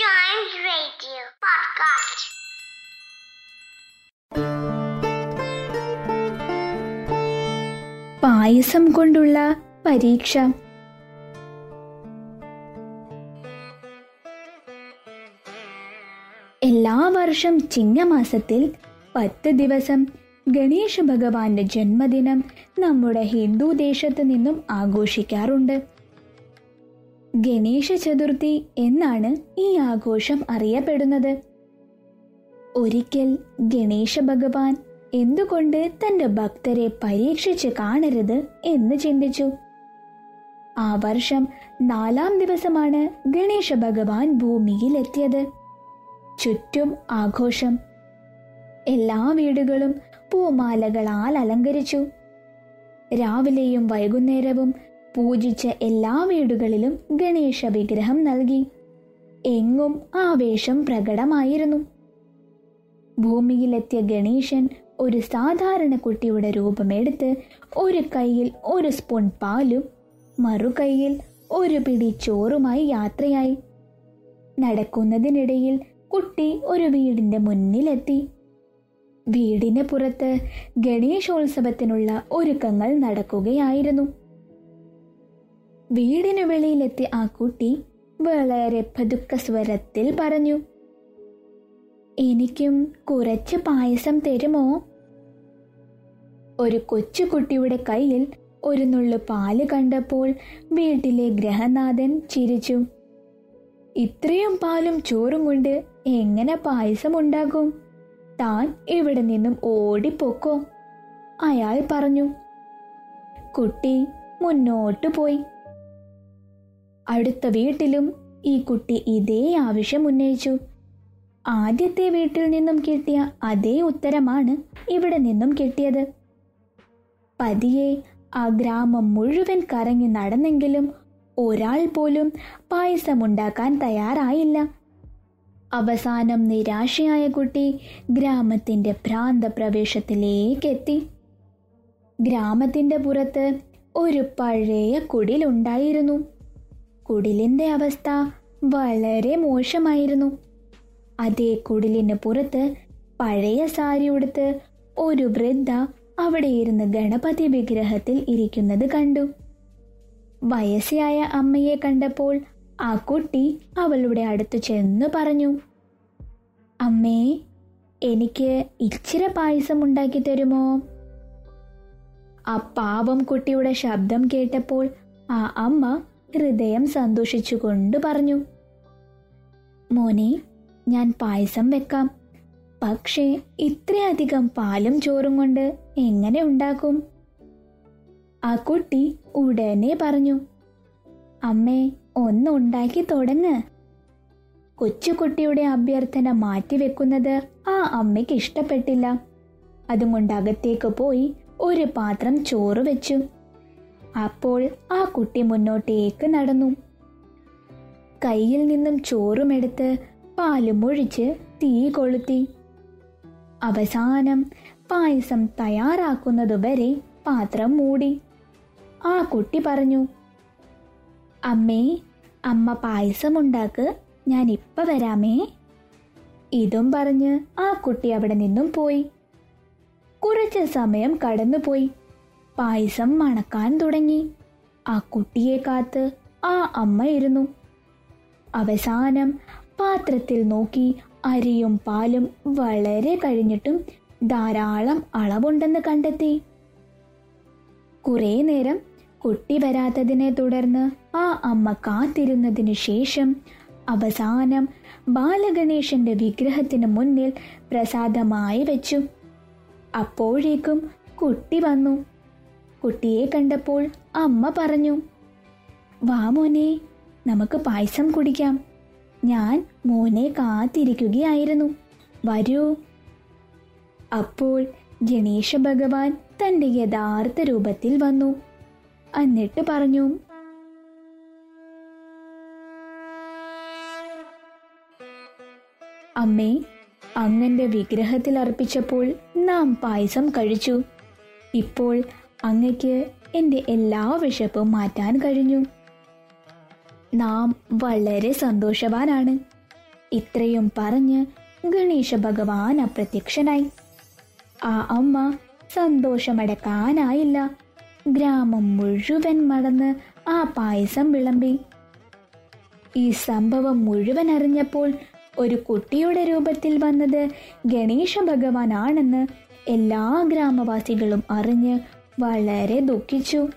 Giant Radio Podcast. പായസം കൊണ്ടുള്ള പരീക്ഷ എല്ലാ വർഷം ചിങ്ങമാസത്തിൽ പത്ത് ദിവസം ഗണേശ ഭഗവാന്റെ ജന്മദിനം നമ്മുടെ ഹിന്ദു ദേശത്ത് നിന്നും ആഘോഷിക്കാറുണ്ട് ഗണേശ ചതുർത്ഥി എന്നാണ് ഈ ആഘോഷം അറിയപ്പെടുന്നത്. ഒരിക്കൽ ഗണേശ ഭഗവാൻ എന്തുകൊണ്ട് തന്റെ ഭക്തരെ പരീക്ഷിച്ച് കാണരുത് എന്ന് ചിന്തിച്ചു. ആ വർഷം നാലാം ദിവസമാണ് ഗണേശ ഭഗവാൻ ഭൂമിയിലെത്തിയത്. ചുറ്റും ആഘോഷം. എല്ലാ വീടുകളും പൂമാലകളാൽ അലങ്കരിച്ചു. രാവിലെയും വൈകുന്നേരവും പൂജിച്ച എല്ലാ വീടുകളിലും ഗണേശ വിഗ്രഹം നൽകി. എങ്ങും ആവേശം പ്രകടമായിരുന്നു. ഭൂമിയിലെത്തിയ ഗണേശൻ ഒരു സാധാരണ കുട്ടിയുടെ രൂപമെടുത്ത് ഒരു കൈയിൽ ഒരു സ്പൂൺ പാലും മറുകൈയിൽ ഒരു പിടി ചോറുമായി യാത്രയായി. നടക്കുന്നതിനിടയിൽ കുട്ടി ഒരു വീടിന്റെ മുന്നിലെത്തി. വീടിന് പുറത്ത് ഗണേശോത്സവത്തിനുള്ള ഒരുക്കങ്ങൾ നടക്കുകയായിരുന്നു. വീടിനു വെളിയിലെത്തിയ ആ കുട്ടി വളരെ പതുക്ക സ്വരത്തിൽ പറഞ്ഞു എനിക്കും കുറച്ച് പായസം തരുമോ? ഒരു കൊച്ചുകുട്ടിയുടെ കയ്യിൽ ഒരു നുള്ളു പാൽ കണ്ടപ്പോൾ വീട്ടിലെ ഗ്രഹനാഥൻ ചിരിച്ചു ഇത്രയും പാലും ചോറും കൊണ്ട് എങ്ങനെ പായസം ഉണ്ടാകും? താൻ ഇവിടെ നിന്നും ഓടിപ്പോക്കോ? അയാൾ പറഞ്ഞു കുട്ടി മുന്നോട്ടു പോയി. അടുത്ത വീട്ടിലും ഈ കുട്ടി ഇതേ ആവശ്യം ഉന്നയിച്ചു. ആദ്യത്തെ വീട്ടിൽ നിന്നും കിട്ടിയ അതേ ഉത്തരമാണ് ഇവിടെ നിന്നും കിട്ടിയത്. പതിയെ ആ ഗ്രാമം മുഴുവൻ കറങ്ങി നടന്നെങ്കിലും ഒരാൾ പോലും പായസമുണ്ടാക്കാൻ തയ്യാറായില്ല. അവസാനം നിരാശയായ കുട്ടി ഗ്രാമത്തിന്റെ ഭ്രാന്ത പ്രവേശത്തിലേക്കെത്തി ഗ്രാമത്തിന്റെ പുറത്ത് ഒരു പഴയ കുടിലുണ്ടായിരുന്നു. കുടിലിന്റെ അവസ്ഥ വളരെ മോശമായിരുന്നു. അതേ കുടിലിന് പുറത്ത് പഴയ സാരി ഉടുത്ത് ഒരു വൃദ്ധ അവിടെ ഇരുന്ന് ഗണപതി വിഗ്രഹത്തിൽ ഇരിക്കുന്നത് കണ്ടു. വയസ്സായ അമ്മയെ കണ്ടപ്പോൾ ആ കുട്ടി അവളുടെ അടുത്ത് ചെന്ന് പറഞ്ഞു അമ്മേ എനിക്ക് ഇച്ചിരി പായസം ഉണ്ടാക്കി തരുമോ? ആ പാവം കുട്ടിയുടെ ശബ്ദം കേട്ടപ്പോൾ ആ അമ്മ ഹൃദയം സന്തോഷിച്ചുകൊണ്ട് പറഞ്ഞു മോനെ ഞാൻ പായസം വെക്കാം. പക്ഷേ ഇത്രയധികം പാലും ചോറും കൊണ്ട് എങ്ങനെ ഉണ്ടാക്കും? ആ കുട്ടി ഉടനെ പറഞ്ഞു അമ്മേ ഒന്ന് ഉണ്ടാക്കി തുടങ്ങ്. കൊച്ചുകുട്ടിയുടെ അഭ്യർത്ഥന മാറ്റിവെക്കുന്നത് ആ അമ്മയ്ക്ക് ഇഷ്ടപ്പെട്ടില്ല. അതുകൊണ്ട് അകത്തേക്ക് പോയി ഒരു പാത്രം ചോറ് വെച്ചു. അപ്പോൾ ആ കുട്ടി മുന്നോട്ടേക്ക് നടന്നു. കയ്യിൽ നിന്നും ചോറുമെടുത്ത് പാലും ഒഴിച്ച് തീ കൊളുത്തി. അവസാനം പായസം തയ്യാറാക്കുന്നതുവരെ പാത്രം മൂടി. ആ കുട്ടി പറഞ്ഞു അമ്മേ അമ്മ പായസം ഉണ്ടാക്ക് ഞാൻ ഇപ്പം വരാമേ. ഇതും പറഞ്ഞ് ആ കുട്ടി അവിടെ നിന്നും പോയി. കുറച്ച് സമയം കടന്നുപോയി. പായസം മണക്കാൻ തുടങ്ങി. ആ കുട്ടിയെ കാത്ത് ആ അമ്മയിരുന്നു അവസാനം പാത്രത്തിൽ നോക്കി അരിയും പാലും വളരെ കഴിഞ്ഞിട്ടും ധാരാളം അളവുണ്ടെന്ന് കണ്ടെത്തി. കുറേ നേരം കുട്ടി വരാത്തതിനെ തുടർന്ന് ആ അമ്മ കാത്തിരുന്നതിനു ശേഷം അവസാനം ബാലഗണേശന്റെ വിഗ്രഹത്തിന് മുന്നിൽ പ്രസാദമായി വെച്ചു. അപ്പോഴേക്കും കുട്ടി വന്നു. കുട്ടിയെ കണ്ടപ്പോൾ അമ്മ പറഞ്ഞു വാ മോനെ നമുക്ക് പായസം കുടിക്കാം. ഞാൻ മോനെ കാത്തിരിക്കുകയായിരുന്നു. വരൂ. അപ്പോൾ ഗണേശ ഭഗവാൻ തന്റെ യഥാർത്ഥ രൂപത്തിൽ വന്നു. എന്നിട്ട് പറഞ്ഞു അമ്മേ അങ്ങന്റെ വിഗ്രഹത്തിൽ അർപ്പിച്ചപ്പോൾ നാം പായസം കഴിച്ചു. ഇപ്പോൾ അങ്ങയ്ക്ക് എന്റെ എല്ലാ വിശപ്പും മാറ്റാൻ കഴിഞ്ഞു. നാം വളരെ സന്തോഷവാനാണ്. ഇത്രയും പറഞ്ഞ് ഗണേശ ഭഗവാൻ അപ്രത്യക്ഷനായി. ആ അമ്മ സന്തോഷമടക്കാനായില്ല. ഗ്രാമം മുഴുവൻ മടന്ന് ആ പായസം വിളമ്പി. ഈ സംഭവം മുഴുവൻ അറിഞ്ഞപ്പോൾ ഒരു കുട്ടിയുടെ രൂപത്തിൽ വന്നത് ഗണേശ ഭഗവാനാണെന്ന് എല്ലാ ഗ്രാമവാസികളും അറിഞ്ഞ് വളരെ ദുഃഖിച്ചു.